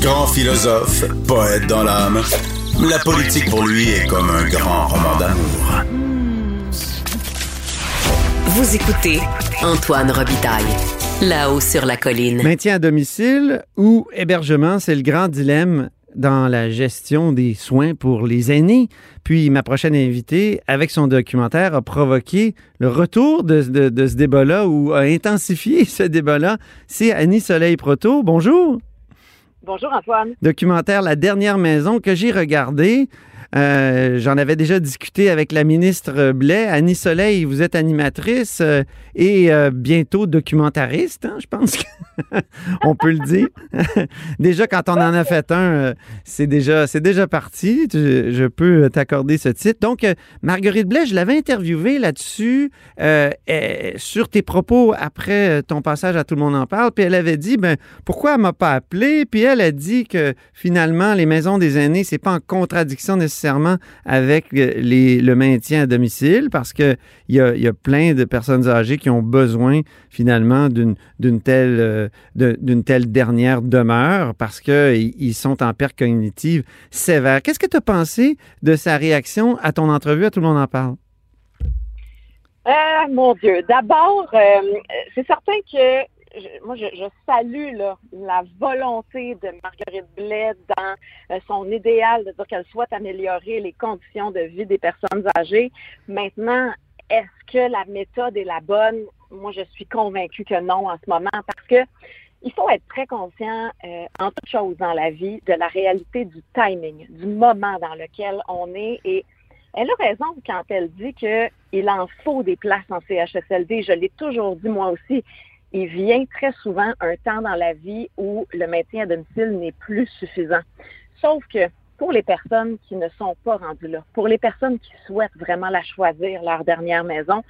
Grand philosophe, poète dans l'âme, la politique pour lui est comme un grand roman d'amour. Vous écoutez Antoine Robitaille, là-haut sur la colline. Maintien à domicile ou hébergement, c'est le grand dilemme dans la gestion des soins pour les aînés. Puis ma prochaine invitée, avec son documentaire, a provoqué le retour de, de- de ce débat-là ou a intensifié ce débat-là. C'est Annie Soleil Proto. Bonjour. Bonjour Antoine. Documentaire La dernière maison que j'ai regardé. Euh, J'en avais déjà discuté avec la ministre Blais. Annie Soleil, vous êtes animatrice euh, et euh, bientôt documentariste, hein, je pense qu'on peut le dire. déjà, quand on en a fait un, euh, c'est déjà, déjà parti. Je peux t'accorder ce titre. Donc, euh, Marguerite Blais, je l'avais interviewée là-dessus, euh, euh, sur tes propos après ton passage à Tout le monde en parle. Puis elle avait dit, ben, pourquoi elle m'a pas appelé? Puis elle a dit que finalement, les maisons des aînés, c'est pas en contradiction nécessairement avec euh, les, le maintien à domicile parce que il y a, y a plein de personnes âgées qui ont besoin finalement d'une telle, euh, telle dernière demeure parce qu'ils ils sont en perte cognitive sévère. Qu'est-ce que tu as pensé de sa réaction à ton entrevue? À Tout le monde en parle? Euh, mon Dieu. D'abord, euh, c'est certain que moi, je, salue la volonté de Marguerite Blais dans euh, son idéal de dire qu'elle souhaite améliorer les conditions de vie des personnes âgées. Maintenant, est-ce que la méthode est la bonne? Moi, je suis convaincue que non en ce moment parce que il faut être très conscient euh, en toute chose dans la vie de la réalité du timing, du moment dans lequel on est et elle a raison quand elle dit qu'il en faut des places en CHSLD. Je l'ai toujours dit moi aussi. Il vient très souvent un temps dans la vie où le maintien à domicile n'est plus suffisant. Sauf que pour les personnes qui ne sont pas rendues là, pour les personnes qui souhaitent vraiment la choisir, leur dernière maison,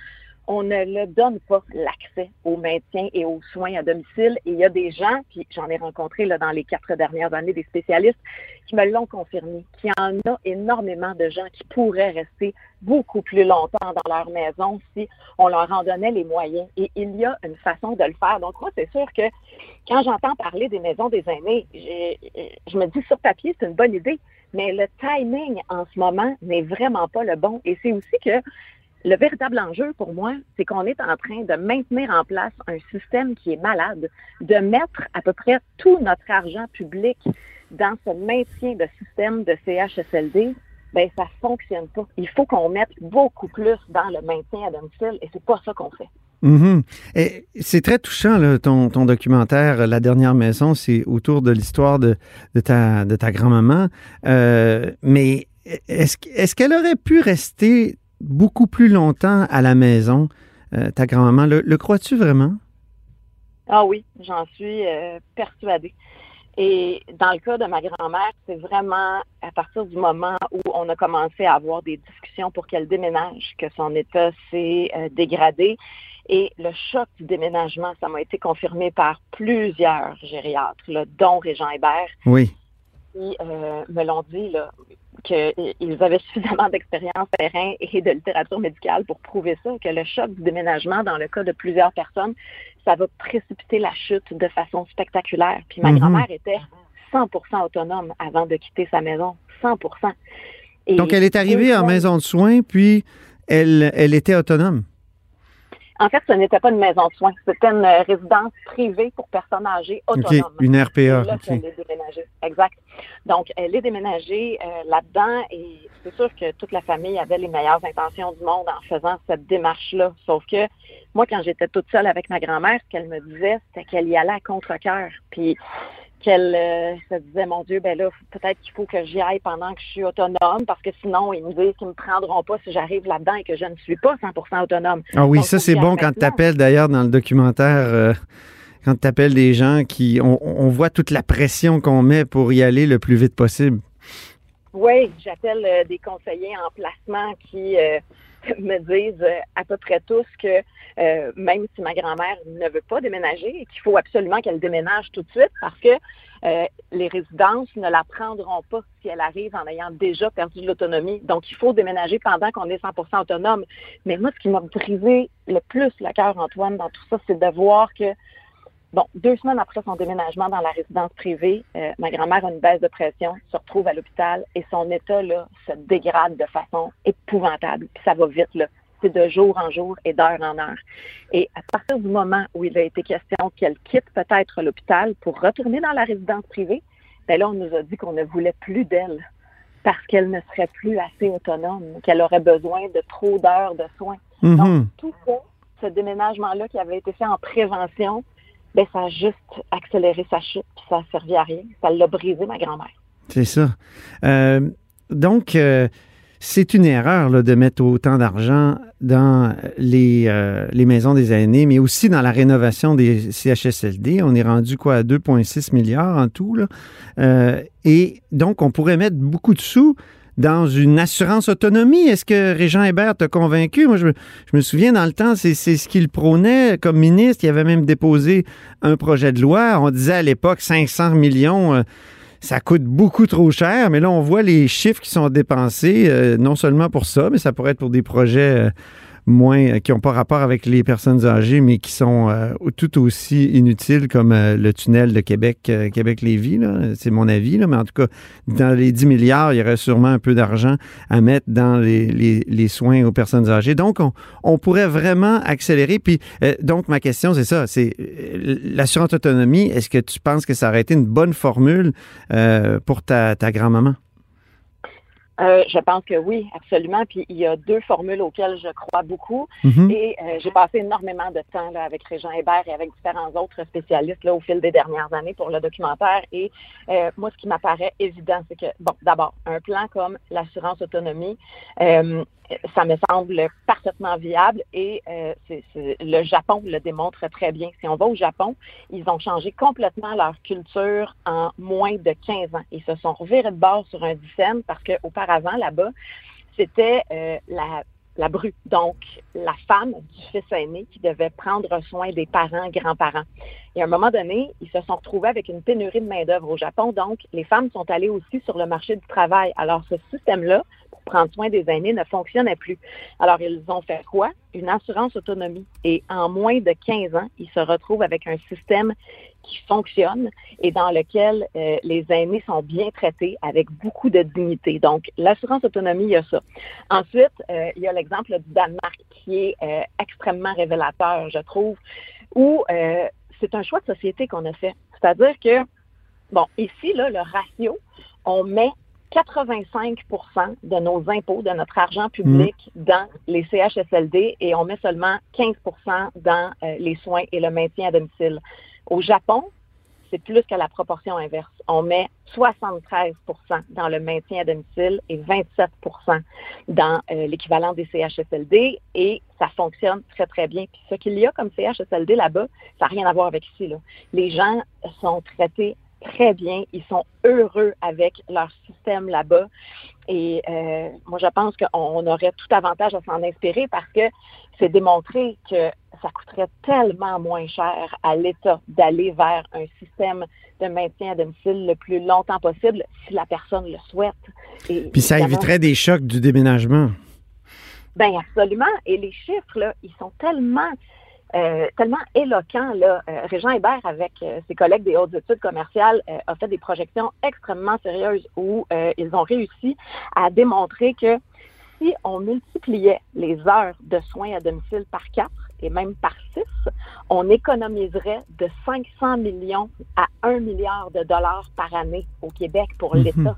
on ne le donne pas l'accès au maintien et aux soins à domicile. Et il y a des gens, puis j'en ai rencontré là, dans les quatre dernières années des spécialistes, qui me l'ont confirmé, qu'il y en a énormément de gens qui pourraient rester beaucoup plus longtemps dans leur maison si on leur en donnait les moyens. Et il y a une façon de le faire. Donc moi, c'est sûr que quand j'entends parler des maisons des aînés, je me dis sur papier, c'est une bonne idée, mais le timing en ce moment n'est vraiment pas le bon. Et c'est aussi que le véritable enjeu pour moi, c'est qu'on est en train de maintenir en place un système qui est malade, de mettre à peu près tout notre argent public dans ce maintien de système de CHSLD. Ben, ça fonctionne pas. Il faut qu'on mette beaucoup plus dans le maintien à domicile et c'est pas ça qu'on fait. Mhm. Et C'est très touchant, ton, documentaire La dernière maison. C'est autour de l'histoire de, ta, grand-maman. Euh, mais est-ce qu'elle aurait pu rester beaucoup plus longtemps à la maison, euh, ta grand-maman? Le, le crois-tu vraiment? Ah oui, j'en suis euh, persuadée. Et dans le cas de ma grand-mère, c'est vraiment à partir du moment où on a commencé à avoir des discussions pour qu'elle déménage que son état s'est euh, dégradé. Et le choc du déménagement, ça m'a été confirmé par plusieurs gériatres, là, dont Régent Hébert, Oui. qui euh, me l'ont dit là, qu'ils avaient suffisamment d'expérience terrain et de littérature médicale pour prouver ça, que le choc du déménagement, dans le cas de plusieurs personnes, ça va précipiter la chute de façon spectaculaire. Puis ma Mhm. grand-mère était 100% autonome avant de quitter sa maison. 100%. Et Donc, elle est arrivée en maison de soins, puis elle, elle était autonome. En fait, ce n'était pas une maison de soins. C'était une euh, résidence privée pour personnes âgées autonomes. Une RPA. là OK. qu'elle est déménagée. Exact. Donc, elle est déménagée euh, là-dedans et c'est sûr que toute la famille avait les meilleures intentions du monde en faisant cette démarche-là. Sauf que moi, quand j'étais toute seule avec ma grand-mère, ce qu'elle me disait, c'était qu'elle y allait à contre-cœur. Puis qu'elle euh, se disait, mon Dieu, ben là, peut-être qu'il faut que j'y aille pendant que je suis autonome parce que sinon, ils me disent qu'ils me prendront pas si j'arrive là-dedans et que je ne suis pas 100% autonome. Ah oui, Donc, ça, c'est bon quand tu t'appelles d'ailleurs dans le documentaire. euh, quand tu appelles des gens qui. On, voit toute la pression qu'on met pour y aller le plus vite possible. Oui, j'appelle euh, des conseillers en placement qui me disent euh, à peu près tous que même si ma grand-mère ne veut pas déménager, qu'il faut absolument qu'elle déménage tout de suite parce que les résidences ne la prendront pas si elle arrive en ayant déjà perdu l'autonomie. Donc, il faut déménager pendant qu'on est 100% autonome. Mais moi, ce qui m'a brisé le plus le cœur, Antoine, dans tout ça, c'est de voir que Bon, deux semaines après son déménagement dans la résidence privée, euh, ma grand-mère a une baisse de pression, se retrouve à l'hôpital et son état là se dégrade de façon épouvantable. Puis ça va vite là. C'est de jour en jour et d'heure en heure. Et à partir du moment où il a été question qu'elle quitte peut-être l'hôpital pour retourner dans la résidence privée, ben là, on nous a dit qu'on ne voulait plus d'elle parce qu'elle ne serait plus assez autonome, qu'elle aurait besoin de trop d'heures de soins. Mm-hmm. Donc, tout ça, ce déménagement-là qui avait été fait en prévention, ben, ça a juste accéléré sa chute, puis ça n'a servi à rien. Ça l'a brisé, ma grand-mère. C'est ça. Euh, donc, euh, c'est une erreur de mettre autant d'argent dans les, euh, les maisons des aînés, mais aussi dans la rénovation des CHSLD. On est rendu quoi à 2,6 milliards en tout. Là. et donc, on pourrait mettre beaucoup de sous dans une assurance autonomie. Est-ce que Régent Hébert t'a convaincu? Moi, je, me souviens dans le temps, c'est ce qu'il prônait comme ministre. Il avait même déposé un projet de loi. On disait à l'époque 500 millions. Euh, ça coûte beaucoup trop cher, mais là, on voit les chiffres qui sont dépensés, euh, non seulement pour ça, mais ça pourrait être pour des projets euh, moins, euh, qui n'ont pas rapport avec les personnes âgées, mais qui sont euh, tout aussi inutiles comme euh, le tunnel de Québec, Québec-Lévis. C'est mon avis, là, mais en tout cas, dans les 10 milliards, il y aurait sûrement un peu d'argent à mettre dans les, les, soins aux personnes âgées. Donc, on, on pourrait vraiment accélérer. Puis, donc, ma question, c'est ça, c'est l'assurance autonomie, est-ce que tu penses que ça aurait été une bonne formule pour ta, ta grand-maman? Euh, je pense que oui, absolument. Puis il y a deux formules auxquelles je crois beaucoup. Mhm. Et euh, j'ai passé énormément de temps là, avec Régent Hébert et avec différents autres spécialistes là, au fil des dernières années pour le documentaire. Et euh, moi, ce qui m'apparaît évident, c'est que, bon, d'abord, un plan comme l'assurance autonomie, ça me semble parfaitement viable et euh, le Japon le démontre très bien. Si on va au Japon, ils ont changé complètement leur culture en moins de 15 ans. Ils se sont revirés de bord sur un dixième parce qu'auparavant, là-bas, c'était euh, la la bru, donc la femme du fils aîné qui devait prendre soin des parents, grands-parents. Et à un moment donné, ils se sont retrouvés avec une pénurie de main-d'œuvre au Japon, donc les femmes sont allées aussi sur le marché du travail. Alors ce système-là, pour prendre soin des aînés, ne fonctionnait plus. Alors ils ont fait quoi? Une assurance autonomie. Et en moins de 15 ans, ils se retrouvent avec un système qui fonctionne et dans lequel euh, les aînés sont bien traités avec beaucoup de dignité. Donc, l'assurance autonomie, il y a ça. Ensuite, euh, il y a l'exemple du Danemark qui est euh, extrêmement révélateur, je trouve, où c'est un choix de société qu'on a fait. C'est-à-dire que, bon, ici, là, le ratio, on met 85% de nos impôts, de notre argent public mmh. dans les CHSLD et on met seulement 15% dans les soins et le maintien à domicile. Au Japon, c'est plus que la proportion inverse. On met 73% dans le maintien à domicile et 27% dans euh, l'équivalent des CHSLD et ça fonctionne très, très bien. Puis ce qu'il y a comme CHSLD là-bas, ça n'a rien à voir avec ici. Là. Les gens sont traités très bien. Ils sont heureux avec leur système là-bas. Et euh, moi, je pense qu'on aurait tout avantage à s'en inspirer parce que c'est démontré que ça coûterait tellement moins cher à l'État d'aller vers un système de maintien à domicile le plus longtemps possible si la personne le souhaite. Puis ça éviterait des chocs du déménagement. Bien, absolument. Et les chiffres, là, ils sont tellement euh, tellement éloquent. Là. Euh, Régent Hébert, avec euh, ses collègues des hautes études commerciales, a fait des projections extrêmement sérieuses où ils ont réussi à démontrer que si on multipliait les heures de soins à domicile par quatre et même par six, on économiserait de 500 millions à 1 milliard de dollars par année au Québec pour mhm. l'État.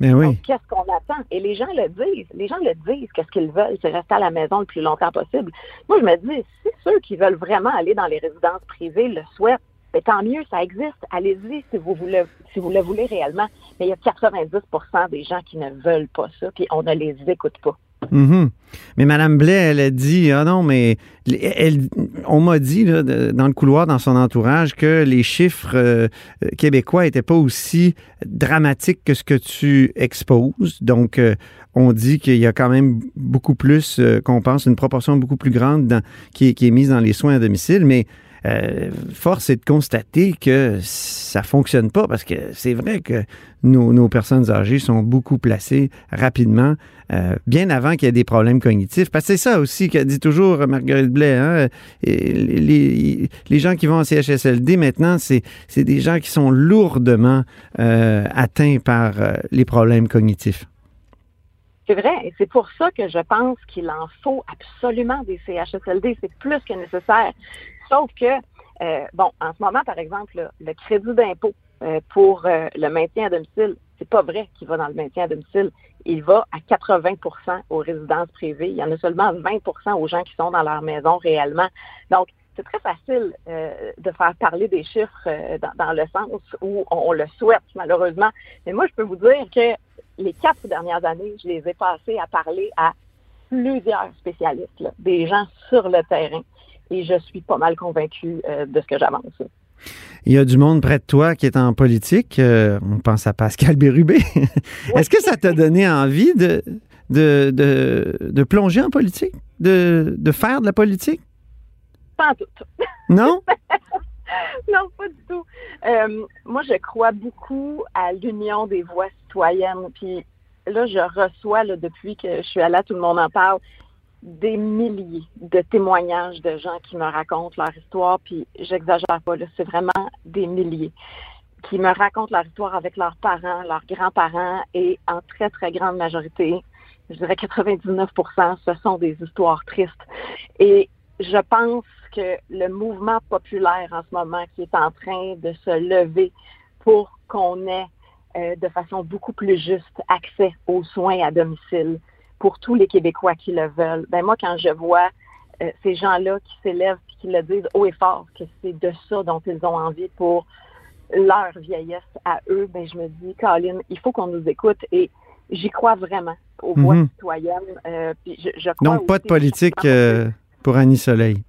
Mais oui. qu'est-ce qu'on attend? Et les gens le disent. Les gens le disent. Qu'est-ce qu'ils veulent? C'est rester à la maison le plus longtemps possible. Moi, je me dis, si ceux qui veulent vraiment aller dans les résidences privées le souhaitent, mais ben, tant mieux, ça existe. Allez-y si vous voulez, si vous le voulez réellement. Mais il y a 90% des gens qui ne veulent pas ça, puis on ne les écoute pas. Mhm. Mais Mme Blais, elle a dit, ah non, mais elle, on m'a dit là, dans le couloir, dans son entourage, que les chiffres euh, québécois n'étaient pas aussi dramatiques que ce que tu exposes. Donc, euh, on dit qu'il y a quand même beaucoup plus euh, qu'on pense, une proportion beaucoup plus grande dans, qui, est mise dans les soins à domicile. Mais euh, force est de constater que ça fonctionne pas parce que c'est vrai que nos, personnes âgées sont beaucoup placées rapidement, euh, bien avant qu'il y ait des problèmes cognitifs. Parce que c'est ça aussi qu'a dit toujours Marguerite Blais. Hein? les, gens qui vont en CHSLD maintenant, c'est des gens qui sont lourdement euh, atteints par les problèmes cognitifs. C'est vrai, et c'est pour ça que je pense qu'il en faut absolument des CHSLD. C'est plus que nécessaire. Sauf que, euh, bon, en ce moment, par exemple, le crédit d'impôt euh, pour euh, le maintien à domicile, c'est pas vrai qu'il va dans le maintien à domicile. Il va à 80% aux résidences privées. Il y en a seulement 20% aux gens qui sont dans leur maison réellement. Donc, c'est très facile de faire parler des chiffres dans, le sens où on, le souhaite, malheureusement. Mais moi, je peux vous dire que les quatre dernières années, je les ai passées à parler à plusieurs spécialistes, des gens sur le terrain et je suis pas mal convaincue euh, de ce que j'avance. Il y a du monde près de toi qui est en politique. Euh, on pense à Pascal Bérubé. Est-ce que ça t'a donné envie de, de, de, plonger en politique? De, de, faire de la politique? Pas en tout. Non? non, pas du tout. Euh, moi, je crois beaucoup à l'union des voix citoyennes. Puis là, je reçois, depuis que je suis allée, tout le monde en parle, des milliers de témoignages de gens qui me racontent leur histoire, puis j'exagère pas, c'est vraiment des milliers qui me racontent leur histoire avec leurs parents, leurs grands-parents, et en très, très grande majorité, je dirais 99% ce sont des histoires tristes. Et je pense que le mouvement populaire en ce moment qui est en train de se lever pour qu'on ait euh, de façon beaucoup plus juste accès aux soins à domicile, pour tous les Québécois qui le veulent. Ben moi, quand je vois euh, ces gens-là qui s'élèvent et qui le disent haut et fort, que c'est de ça dont ils ont envie pour leur vieillesse à eux, ben je me dis, Colin, il faut qu'on nous écoute et j'y crois vraiment aux voix mhm. citoyennes. Euh, Donc, pas de politique euh, pour Annie Soleil.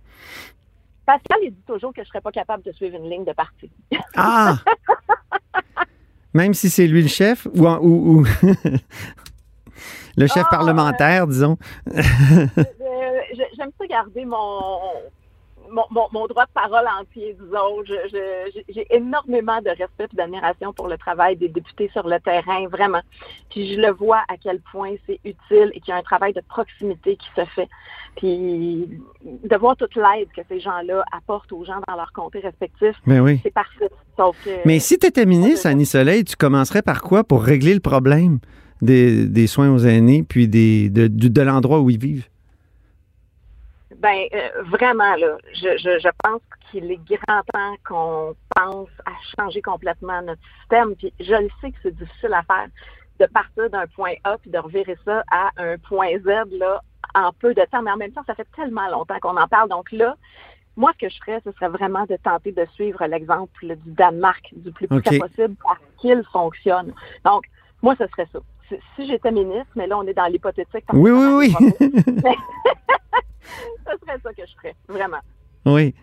Pascal, il dit toujours que je ne serais pas capable de suivre une ligne de parti. Ah! Même si c'est lui le chef ou, ou... Le chef ah, parlementaire, disons. J'aime ça garder mon, mon, droit de parole entier, disons. J'ai énormément de respect et d'admiration pour le travail des députés sur le terrain, vraiment. Puis je le vois à quel point c'est utile et qu'il y a un travail de proximité qui se fait. Puis de voir toute l'aide que ces gens-là apportent aux gens dans leurs comtés respectifs, oui. c'est parfait. Mais si tu étais ministre, Annie Soleil, tu commencerais par quoi pour régler le problème? Des, soins aux aînés, puis des, de, de l'endroit où ils vivent? Ben euh, vraiment là, je, je, pense qu'il est grand temps qu'on pense à changer complètement notre système. Puis je le sais que c'est difficile à faire de partir d'un point A puis de revirer ça à un point Z là en peu de temps. Mais en même temps, ça fait tellement longtemps qu'on en parle. Donc là, moi, ce que je ferais, ce serait vraiment de tenter de suivre l'exemple du Danemark du plus près possible parce qu'il fonctionne. Donc, moi, ce serait ça si j'étais ministre, mais là, on est dans l'hypothétique. Oui, oui, oui. ce serait ça que je ferais, vraiment. Oui.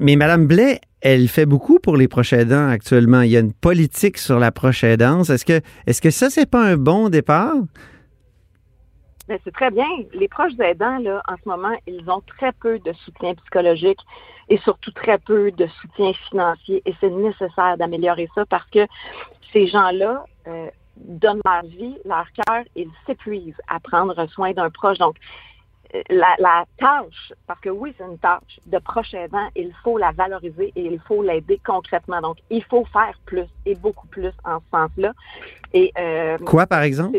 Mais Mme Blais, elle fait beaucoup pour les proches aidants actuellement. Il y a une politique sur la proche aidance. Est-ce que, est-ce que ça, c'est pas un bon départ? C'est très bien. Les proches aidants, là, en ce moment, ils ont très peu de soutien psychologique et surtout très peu de soutien financier. Et c'est nécessaire d'améliorer ça parce que ces gens-là, euh, donnent leur vie, leur cœur, ils s'épuisent à prendre soin d'un proche. Donc, euh, la, tâche, parce que oui, c'est une tâche de proche aidant, il faut la valoriser et il faut l'aider concrètement. Donc, il faut faire plus et beaucoup plus en ce sens-là. Et euh, Quoi, par exemple?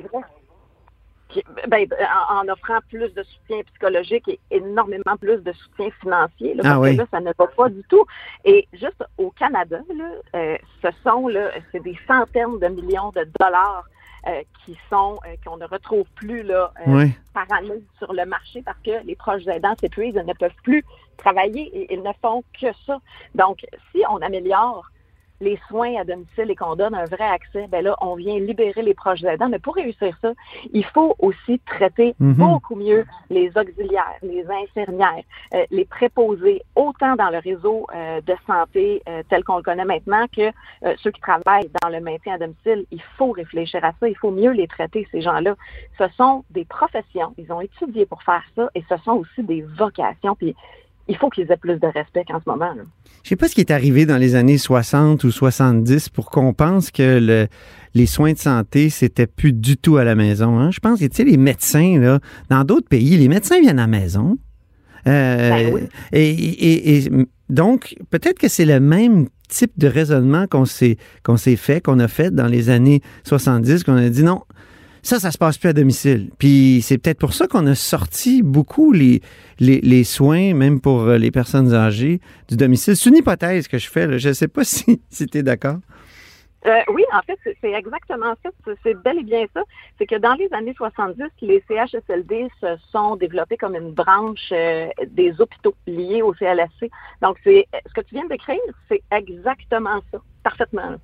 Ben, en, offrant plus de soutien psychologique et énormément plus de soutien financier. Là, ah parce que là, ça ne va pas du tout. Et juste au Canada, là, euh, ce sont là, c'est des centaines de millions de dollars euh, qui sont euh, qu'on ne retrouve plus là par année sur le marché parce que les proches aidants s'épuisent, ils ne peuvent plus travailler et ils ne font que ça. Donc, si on améliore les soins à domicile et qu'on donne un vrai accès, ben là, on vient libérer les proches aidants. Mais pour réussir ça, il faut aussi traiter Mhm. beaucoup mieux les auxiliaires, les infirmières, euh, les préposés, autant dans le réseau euh, de santé euh, tel qu'on le connaît maintenant que euh, ceux qui travaillent dans le maintien à domicile. Il faut réfléchir à ça. Il faut mieux les traiter, ces gens-là. Ce sont des professions. Ils ont étudié pour faire ça et ce sont aussi des vocations. Puis il faut qu'ils aient plus de respect qu'en ce moment. là. Je sais pas ce qui est arrivé dans les années 60 ou 70 pour qu'on pense que le- les soins de santé, c'était plus du tout à la maison. hein. Je pense que, tu sais, les médecins, là, dans d'autres pays, les médecins viennent à la maison. Euh, Ben oui. et, et- et donc, peut-être que c'est le même type de raisonnement qu'on s'est qu'on s'est fait, qu'on a fait dans les années 70, qu'on a dit non, ça, ça se passe plus à domicile. Puis c'est peut-être pour ça qu'on a sorti beaucoup les, les, soins, même pour euh, les personnes âgées, du domicile. C'est une hypothèse que je fais. Je ne sais pas si, si tu es d'accord. Euh, oui, en fait, c'est- exactement ça. C'est- C'est bel et bien ça. C'est que dans les années 70, les CHSLD se sont développés comme une branche euh, des hôpitaux liés au CLSC. Donc, c'est ce que tu viens de décrire, c'est exactement ça, parfaitement.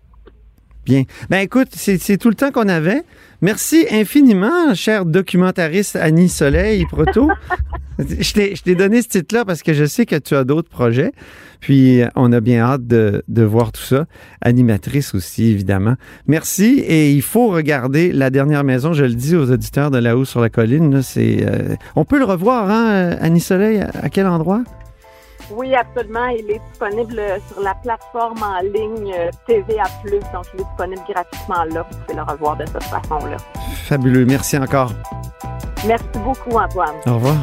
Bien. Ben écoute, c'est tout le temps qu'on avait. Merci infiniment, cher documentariste Annie Soleil Proto. je t'ai donné ce titre-là parce que je sais que tu as d'autres projets. Puis euh, on a bien hâte de, voir tout ça. Animatrice aussi, évidemment. Merci. Et il faut regarder La Dernière Maison. Je le dis aux auditeurs de là-haut sur la colline. euh, on peut le revoir, hein, Annie Soleil? À quel endroit? Oui, absolument. Il est disponible sur la plateforme en ligne euh, TVA+. Donc, il est disponible gratuitement là. Vous pouvez le revoir de cette façon-là. Fabuleux. Merci encore. Merci beaucoup, Antoine. Au revoir.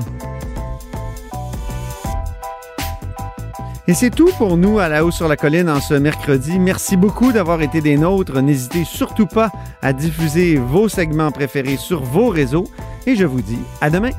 Et c'est tout pour nous à la haut sur la colline en ce mercredi. Merci beaucoup d'avoir été des nôtres. N'hésitez surtout pas à diffuser vos segments préférés sur vos réseaux. Et je vous dis à demain.